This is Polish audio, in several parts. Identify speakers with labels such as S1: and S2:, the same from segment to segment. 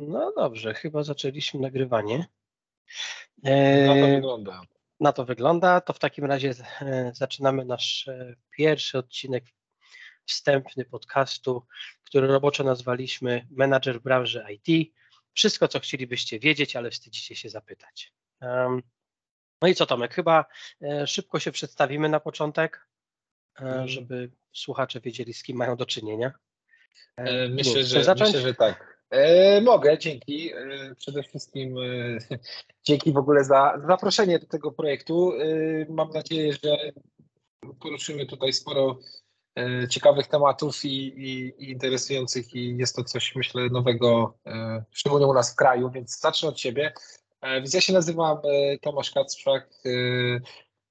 S1: No dobrze, chyba zaczęliśmy nagrywanie.
S2: E, na to wygląda.
S1: Na to wygląda. To w takim razie e, zaczynamy nasz e, pierwszy odcinek wstępny podcastu, który roboczo nazwaliśmy Menadżer w branży IT. Wszystko, co chcielibyście wiedzieć, ale wstydzicie się zapytać. No i co Tomek, chyba szybko się przedstawimy na początek, mm. żeby słuchacze wiedzieli, z kim mają do czynienia.
S2: Myślę, że, myślę że tak. E, mogę, dzięki. E, przede wszystkim e, dzięki w ogóle za zaproszenie do tego projektu. Mam nadzieję, że poruszymy tutaj sporo ciekawych tematów i, i, i, interesujących i jest to coś, myślę, nowego, szczególnie u nas w kraju, więc zacznę od siebie. Więc ja się nazywam Tomasz Kacprzak.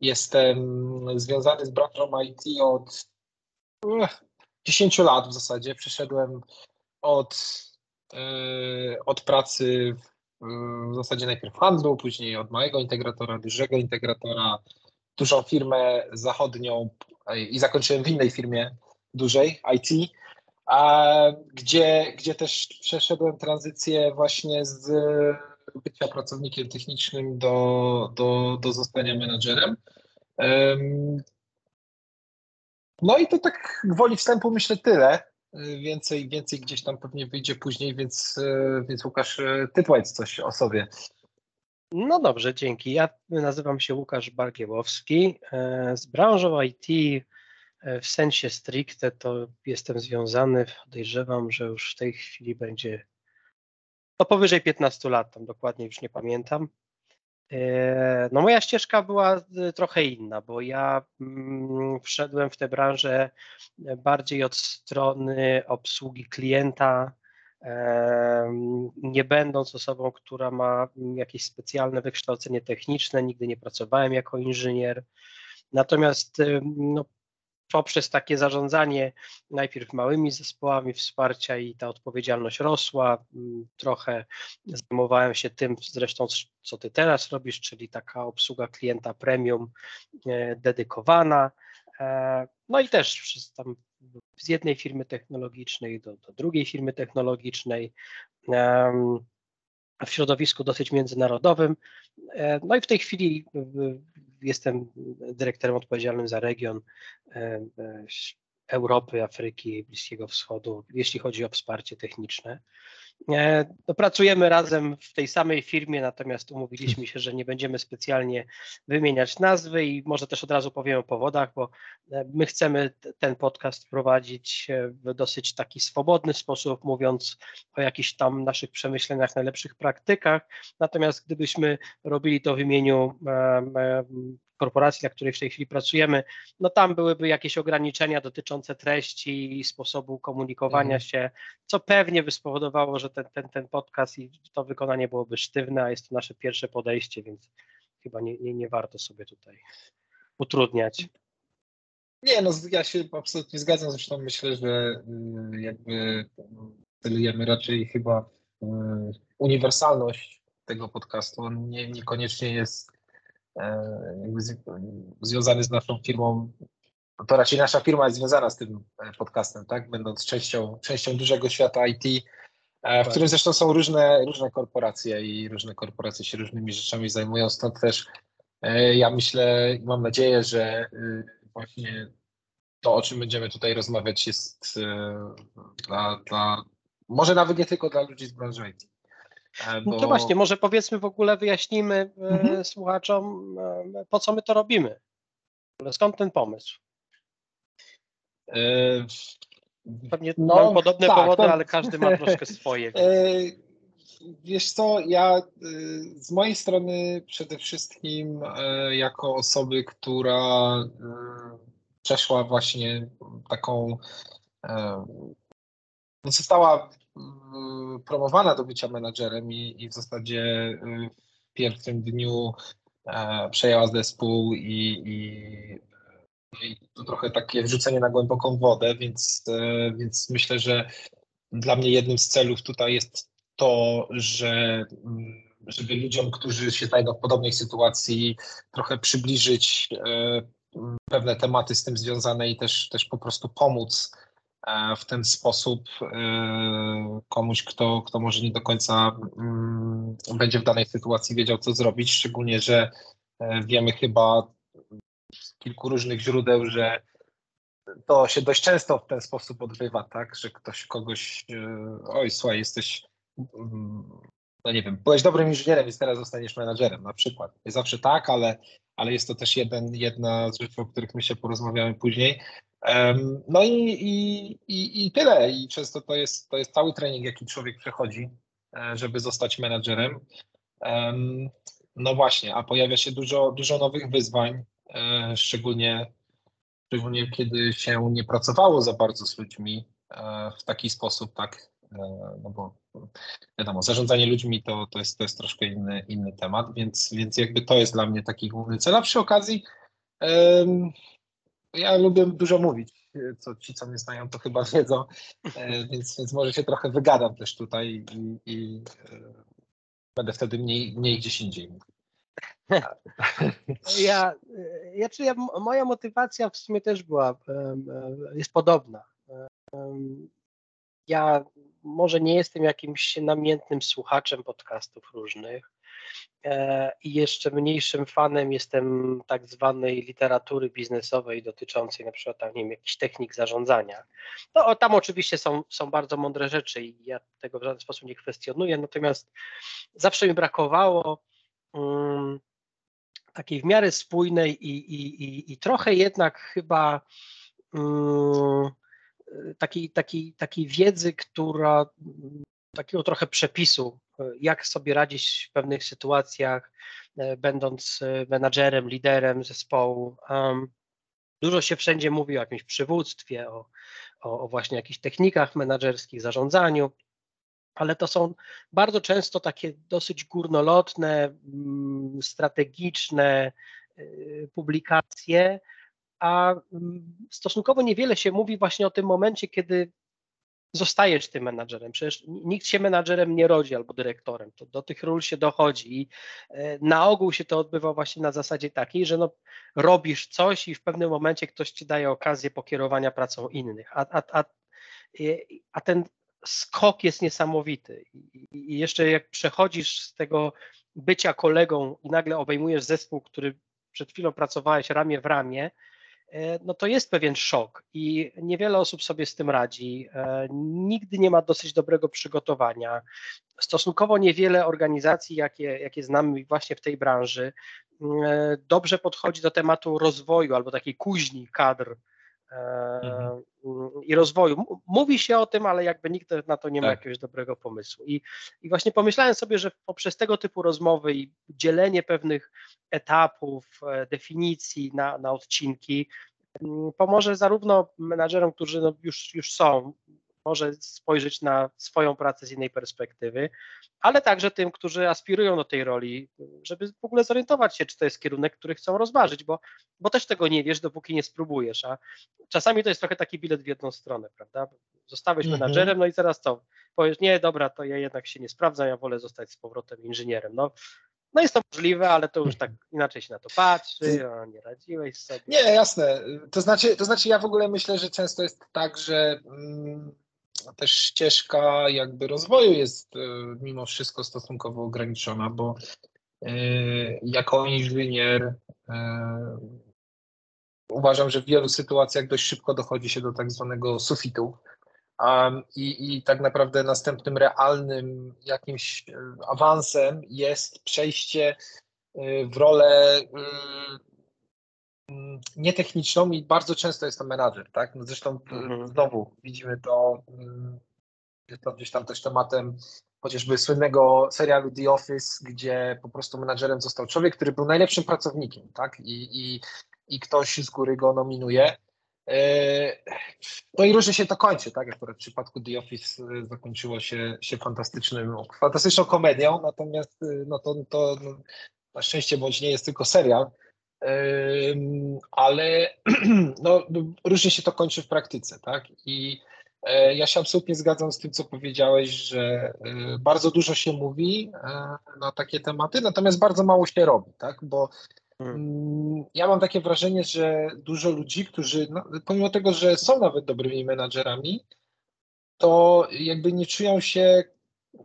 S2: Jestem związany z branżą IT od 10 lat w zasadzie. Przeszedłem od od pracy w, zasadzie najpierw w handlu, później od małego integratora, dużego integratora, dużą firmę zachodnią i zakończyłem w innej firmie dużej IT, a gdzie, gdzie też przeszedłem tranzycję właśnie z bycia pracownikiem technicznym do, do, do zostania menadżerem. No i to tak gwoli wstępu myślę tyle. Więcej, więcej gdzieś tam pewnie wyjdzie później, więc, e, więc Łukasz, e, ty powiedz coś o sobie.
S1: No dobrze, dzięki. Ja nazywam się Łukasz Bargiewowski. E, z branżą IT w sensie stricte to jestem związany, podejrzewam, że już w tej chwili będzie no powyżej 15 lat, tam dokładnie już nie pamiętam. E, no moja ścieżka była e, trochę inna, bo ja mm, wszedłem w tę branżę e, bardziej od strony obsługi klienta, nie będąc osobą, która ma jakieś specjalne wykształcenie techniczne, nigdy nie pracowałem jako inżynier. Natomiast no, poprzez takie zarządzanie najpierw małymi zespołami wsparcia i ta odpowiedzialność rosła. Mm, trochę zajmowałem się tym zresztą, co ty teraz robisz, czyli taka obsługa klienta premium e, dedykowana. E, no i też tam z jednej firmy technologicznej do, do drugiej firmy technologicznej w środowisku dosyć międzynarodowym. E, no i w tej chwili jestem dyrektorem odpowiedzialnym za region e, e, Europy, Afryki, Bliskiego Wschodu, jeśli chodzi o wsparcie techniczne. E, no, pracujemy razem w tej samej firmie, natomiast umówiliśmy się, że nie będziemy specjalnie wymieniać nazwy i może też od razu powiem o powodach, bo my chcemy ten podcast prowadzić w dosyć taki swobodny sposób, mówiąc o jakichś tam naszych przemyśleniach, najlepszych praktykach. Natomiast gdybyśmy robili to w imieniu korporacji, dla której w tej chwili pracujemy, no tam byłyby jakieś ograniczenia dotyczące treści i sposobu komunikowania mhm. się, co pewnie by spowodowało, że ten, ten, ten podcast i to wykonanie byłoby sztywne, a jest to nasze pierwsze podejście, więc chyba nie, nie, nie warto sobie tutaj utrudniać.
S2: Nie, no ja się absolutnie zgadzam, zresztą myślę, że y, jakby celujemy raczej chyba y, uniwersalność tego podcastu. On nie, niekoniecznie jest jakby z, związany z naszą firmą. To raczej nasza firma jest związana z tym e, podcastem, tak? Będąc częścią, częścią dużego świata IT, e, w którym zresztą są różne, różne korporacje i różne korporacje się różnymi rzeczami zajmują. Stąd też ja myślę i mam nadzieję, że właśnie to, o czym będziemy tutaj rozmawiać, jest dla, dla może nawet nie tylko dla ludzi z branży IT.
S1: Bo... No to właśnie, może powiedzmy w ogóle, wyjaśnimy e, mhm. słuchaczom, e, po co my to robimy. Skąd ten pomysł? E... Pewnie no, mam podobne tak, powody, to... ale każdy ma troszkę swoje. E,
S2: wiesz co, ja z mojej strony przede wszystkim jako osoby, która przeszła właśnie taką, została promowana do bycia menadżerem i, i w zasadzie y, w pierwszym dniu e, przejęła zespół i, i, i to trochę takie wrzucenie na głęboką wodę, więc, e, więc myślę, że dla mnie jednym z celów tutaj jest to, że mm, żeby ludziom, którzy się znajdą w podobnej sytuacji, trochę przybliżyć e, pewne tematy z tym związane i też, też po prostu pomóc w ten sposób komuś, kto, kto może nie do końca mm, będzie w danej sytuacji wiedział, co zrobić, szczególnie, że wiemy chyba z kilku różnych źródeł, że to się dość często w ten sposób odbywa, tak, że ktoś kogoś, oj słuchaj, jesteś mm, no nie wiem, byłeś dobrym inżynierem, więc teraz zostaniesz menadżerem na przykład. Nie zawsze tak, ale, ale jest to też jeden, jedna z rzeczy, o których my się porozmawiamy później. Um, no i, i, i, i tyle. I często to jest, to jest cały trening, jaki człowiek przechodzi, e, żeby zostać menadżerem. Um, no właśnie, a pojawia się dużo, dużo nowych wyzwań, e, szczególnie, szczególnie kiedy się nie pracowało za bardzo z ludźmi e, w taki sposób, tak, no bo wiadomo, zarządzanie ludźmi to, to, jest, to jest troszkę inny, inny temat, więc, więc jakby to jest dla mnie taki główny cel. A przy okazji ja lubię dużo mówić, co ci, co mnie znają, to chyba wiedzą, e, więc, więc może się trochę wygadam też tutaj i, i e, będę wtedy mniej, mniej gdzieś indziej mówił.
S1: Ja, ja, czy ja, moja motywacja w sumie też była, jest podobna. Ja może nie jestem jakimś namiętnym słuchaczem podcastów różnych e, i jeszcze mniejszym fanem jestem tak zwanej literatury biznesowej dotyczącej na przykład nie wiem, jakichś technik zarządzania. No, tam oczywiście są, są bardzo mądre rzeczy i ja tego w żaden sposób nie kwestionuję, natomiast zawsze mi brakowało um, takiej w miarę spójnej i, i, i, i trochę jednak chyba um, takiej, takiej, takiej wiedzy, która takiego trochę przepisu, jak sobie radzić w pewnych sytuacjach, e, będąc e, menadżerem, liderem zespołu. Dużo się wszędzie mówi o jakimś przywództwie, o, o, o właśnie jakichś technikach menedżerskich, zarządzaniu, ale to są bardzo często takie dosyć górnolotne, mm, strategiczne e, publikacje, a mm, stosunkowo niewiele się mówi właśnie o tym momencie, kiedy zostajesz tym menadżerem. Przecież nikt się menadżerem nie rodzi albo dyrektorem. To do tych ról się dochodzi i e, na ogół się to odbywa właśnie na zasadzie takiej, że no, robisz coś i w pewnym momencie ktoś ci daje okazję pokierowania pracą innych. A, a, a, a ten skok jest niesamowity. I jeszcze jak przechodzisz z tego bycia kolegą i nagle obejmujesz zespół, który przed chwilą pracowałeś ramię w ramię, E, no to jest pewien szok i niewiele osób sobie z tym radzi. E, nigdy nie ma dosyć dobrego przygotowania. Stosunkowo niewiele organizacji, jakie, jakie znamy właśnie w tej branży, e, dobrze podchodzi do tematu rozwoju albo takiej kuźni kadr mhm. i rozwoju. Mówi się o tym, ale jakby nikt na to nie ma tak. jakiegoś dobrego pomysłu. I, I właśnie pomyślałem sobie, że poprzez tego typu rozmowy i dzielenie pewnych etapów, e, definicji na, na odcinki, pomoże zarówno menadżerom, którzy no już, już są, może spojrzeć na swoją pracę z innej perspektywy, ale także tym, którzy aspirują do tej roli, żeby w ogóle zorientować się, czy to jest kierunek, który chcą rozważyć, bo, bo też tego nie wiesz, dopóki nie spróbujesz, a czasami to jest trochę taki bilet w jedną stronę, prawda? Zostałeś mhm. menadżerem, no i zaraz co? Powiesz, nie, dobra, to ja jednak się nie sprawdzam, ja wolę zostać z powrotem inżynierem. No, no jest to możliwe, ale to już tak inaczej się na to patrzy, nie radziłeś sobie.
S2: Nie, jasne. To znaczy, to znaczy ja w ogóle myślę, że często jest tak, że mm, też ścieżka jakby rozwoju jest y, mimo wszystko stosunkowo ograniczona, bo y, jako inżynier y, uważam, że w wielu sytuacjach dość szybko dochodzi się do tak zwanego sufitu. I, I tak naprawdę następnym realnym jakimś awansem jest przejście w rolę nietechniczną i bardzo często jest to menadżer, tak? No zresztą mhm. znowu widzimy to, jest to gdzieś tam też tematem chociażby słynnego serialu The Office, gdzie po prostu menadżerem został człowiek, który był najlepszym pracownikiem, tak? I, i, i ktoś z góry go nominuje. E, no i różnie się to kończy, tak? Akurat w przypadku The Office e, zakończyło się, się fantastycznym, fantastyczną komedią, natomiast e, no to, to no, na szczęście bądź nie jest tylko serial, ale no, różnie się to kończy w praktyce, tak? I e, ja się absolutnie zgadzam z tym, co powiedziałeś, że e, bardzo dużo się mówi e, na takie tematy, natomiast bardzo mało się robi, tak? Bo Hmm. Ja mam takie wrażenie, że dużo ludzi, którzy, no, pomimo tego, że są nawet dobrymi menadżerami, to jakby nie czują się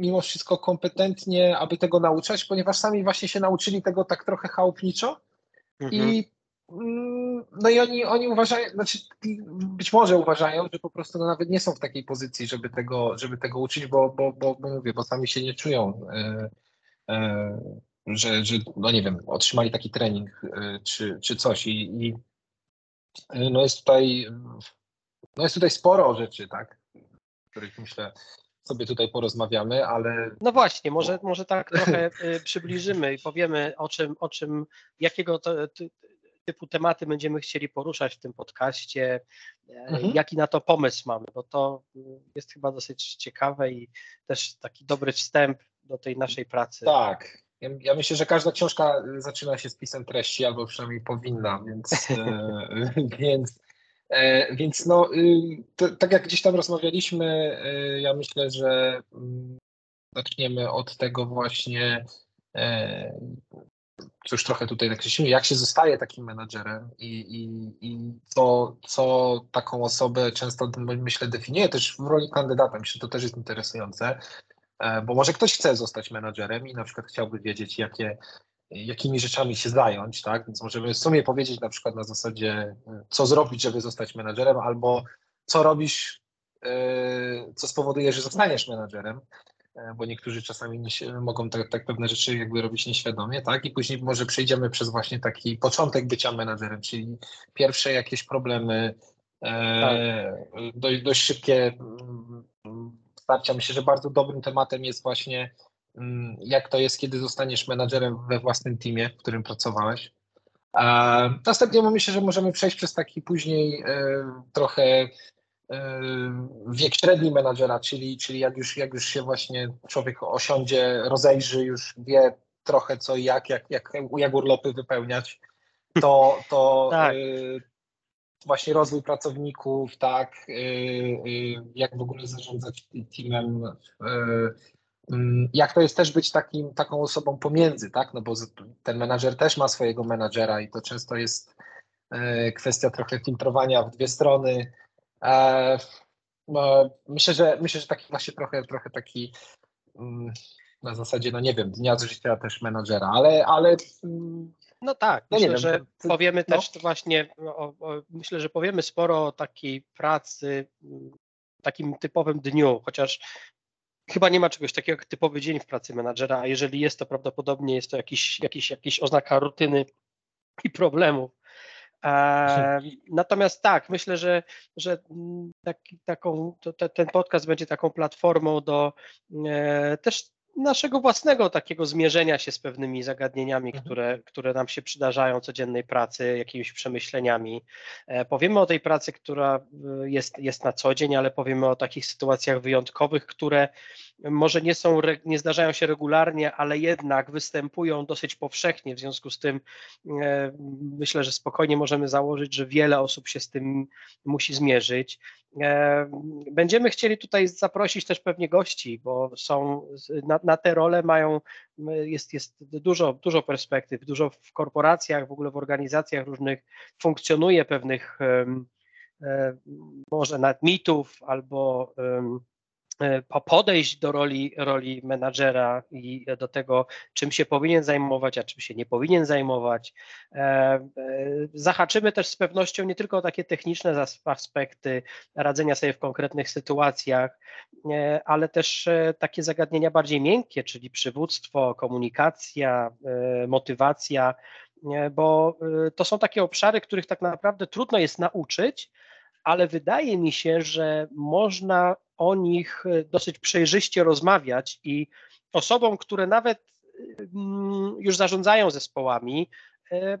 S2: mimo wszystko kompetentnie, aby tego nauczać, ponieważ sami właśnie się nauczyli tego tak trochę chałupniczo mhm. i mm, no i oni, oni uważają, znaczy być może uważają, że po prostu no nawet nie są w takiej pozycji, żeby tego, żeby tego uczyć, bo, bo, bo, bo mówię, bo sami się nie czują, e, e, że, że no nie wiem, otrzymali taki trening e, czy, czy coś i, i no jest tutaj no jest tutaj sporo rzeczy, tak, których myślę sobie tutaj porozmawiamy, ale...
S1: No właśnie, może, może tak trochę y, przybliżymy i powiemy o czym, o czym jakiego to, typu tematy będziemy chcieli poruszać w tym podcaście, e, mhm. jaki na to pomysł mamy, bo to y, jest chyba dosyć ciekawe i też taki dobry wstęp do tej naszej pracy.
S2: Tak. Ja, ja myślę, że każda książka zaczyna się z pisem treści, albo przynajmniej powinna, więc, e, więc więc no, y, to, tak jak gdzieś tam rozmawialiśmy, y, ja myślę, że mm, zaczniemy od tego właśnie, e, już trochę tutaj nakreślimy, jak się zostaje takim menadżerem i, i, i co, co taką osobę często, myślę, definiuje też w roli kandydata. Myślę, że to też jest interesujące, e, bo może ktoś chce zostać menadżerem i na przykład chciałby wiedzieć, jakie jakimi rzeczami się zająć, tak? Więc możemy w sumie powiedzieć na przykład na zasadzie, co zrobić, żeby zostać menadżerem, albo co robisz, e, co spowoduje, że zostaniesz menadżerem, e, bo niektórzy czasami nie, mogą tak, tak, pewne rzeczy jakby robić nieświadomie, tak? I później może przejdziemy przez właśnie taki początek bycia menadżerem, czyli pierwsze jakieś problemy, e, tak. dość, dość szybkie mm, starcia. Myślę, że bardzo dobrym tematem jest właśnie Mm, jak to jest, kiedy zostaniesz menadżerem we własnym teamie, w którym pracowałeś. Następnie myślę, że możemy przejść przez taki później e, trochę e, wiek średni menadżera, czyli, czyli jak, już, jak już się właśnie człowiek osiądzie, rozejrzy, już wie trochę co i jak, jak, jak, jak urlopy wypełniać, to, to tak. E, właśnie rozwój pracowników, tak, jak w ogóle zarządzać teamem, Mm, jak to jest też być takim, taką osobą pomiędzy, tak? No bo ten menadżer też ma swojego menadżera i to często jest e, kwestia trochę filtrowania w dwie strony. E, no, myślę, że myślę, że taki właśnie trochę, trochę taki mm, na zasadzie, no nie wiem, dnia z życia też menadżera, ale, ale
S1: mm, no tak, no myślę, wiem, że to, powiemy no. też właśnie, o, o, myślę, że powiemy sporo o takiej pracy, takim typowym dniu, chociaż Chyba nie ma czegoś takiego jak typowy dzień w pracy menadżera, a jeżeli jest, to prawdopodobnie jest to jakiś, jakiś, jakiś oznaka rutyny i problemów. E, natomiast tak, myślę, że, że taki, taką, te, ten podcast będzie taką platformą do e, też naszego własnego takiego zmierzenia się z pewnymi zagadnieniami, mhm. które, które nam się przydarzają codziennej pracy, jakimiś przemyśleniami. E, powiemy o tej pracy, która e, jest, jest na co dzień, ale powiemy o takich sytuacjach wyjątkowych, które może nie są, nie zdarzają się regularnie, ale jednak występują dosyć powszechnie. W związku z tym e, myślę, że spokojnie możemy założyć, że wiele osób się z tym musi zmierzyć. Będziemy chcieli tutaj zaprosić też pewnie gości, bo są na, na te role mają, jest, jest dużo, dużo perspektyw, dużo w korporacjach, w ogóle w organizacjach różnych funkcjonuje pewnych może nawet mitów albo E, podejść do roli, roli menadżera i do tego, czym się powinien zajmować, a czym się nie powinien zajmować. E, e, zahaczymy też z pewnością nie tylko o takie techniczne aspekty radzenia sobie w konkretnych sytuacjach, ale też takie zagadnienia bardziej miękkie, czyli przywództwo, komunikacja, motywacja, bo to są takie obszary, których tak naprawdę trudno jest nauczyć, ale wydaje mi się, że można o nich e, dosyć przejrzyście rozmawiać i osobom, które nawet mm, już zarządzają zespołami, e,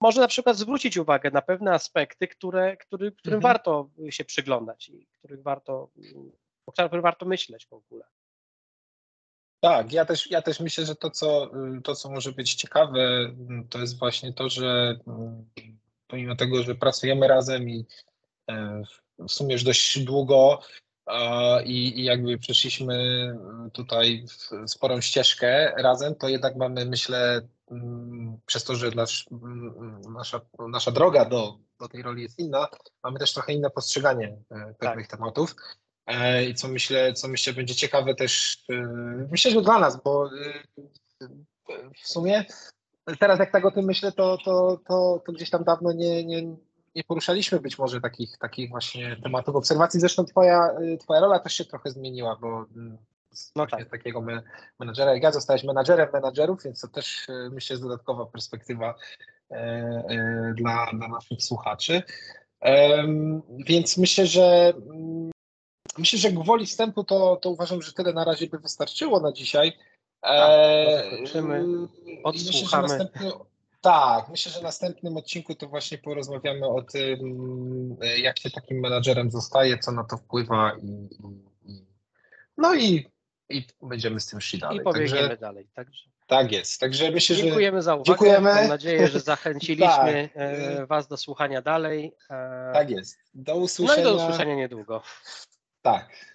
S1: może na przykład zwrócić uwagę na pewne aspekty, które, który, którym mhm. warto się przyglądać i których warto, o których warto myśleć w ogóle.
S2: Tak, ja też, ja też myślę, że to co, to, co może być ciekawe, to jest właśnie to, że mm, pomimo tego, że pracujemy razem i e, w sumie już dość długo, i, i jakby przeszliśmy tutaj sporą ścieżkę razem, to jednak mamy, myślę, mm, przez to, że nasz, mm, nasza, nasza droga do, do tej roli jest inna, mamy też trochę inne postrzeganie e, pewnych tak. tematów. E, I co myślę, co myślę będzie ciekawe też, e, myślę, że dla nas, bo w sumie teraz jak tak o tym myślę, to, to, to, to gdzieś tam dawno nie, nie, nie poruszaliśmy być może takich, takich właśnie tematów obserwacji. Zresztą twoja, twoja rola też się trochę zmieniła, bo no tak. takiego menadżera jak ja zostałeś menadżerem menadżerów, więc to też myślę jest dodatkowa perspektywa dla, dla naszych słuchaczy. Więc myślę, że myślę, że gwoli wstępu to, to uważam, że tyle na razie by wystarczyło na dzisiaj.
S1: Tak, zakończymy, odsłuchamy.
S2: Myślę, tak, myślę, że w następnym odcinku to właśnie porozmawiamy o tym, jak się takim menadżerem zostaje, co na to wpływa i, i no i, i będziemy z tym szli dalej.
S1: I pobiegniemy Także, dalej. Także.
S2: Tak jest. Także myślę,
S1: Dziękujemy za uwagę. Dziękujemy. Mam nadzieję, że zachęciliśmy tak. E, Was do słuchania dalej.
S2: E, tak jest. Do usłyszenia.
S1: No i do usłyszenia niedługo.
S2: Tak.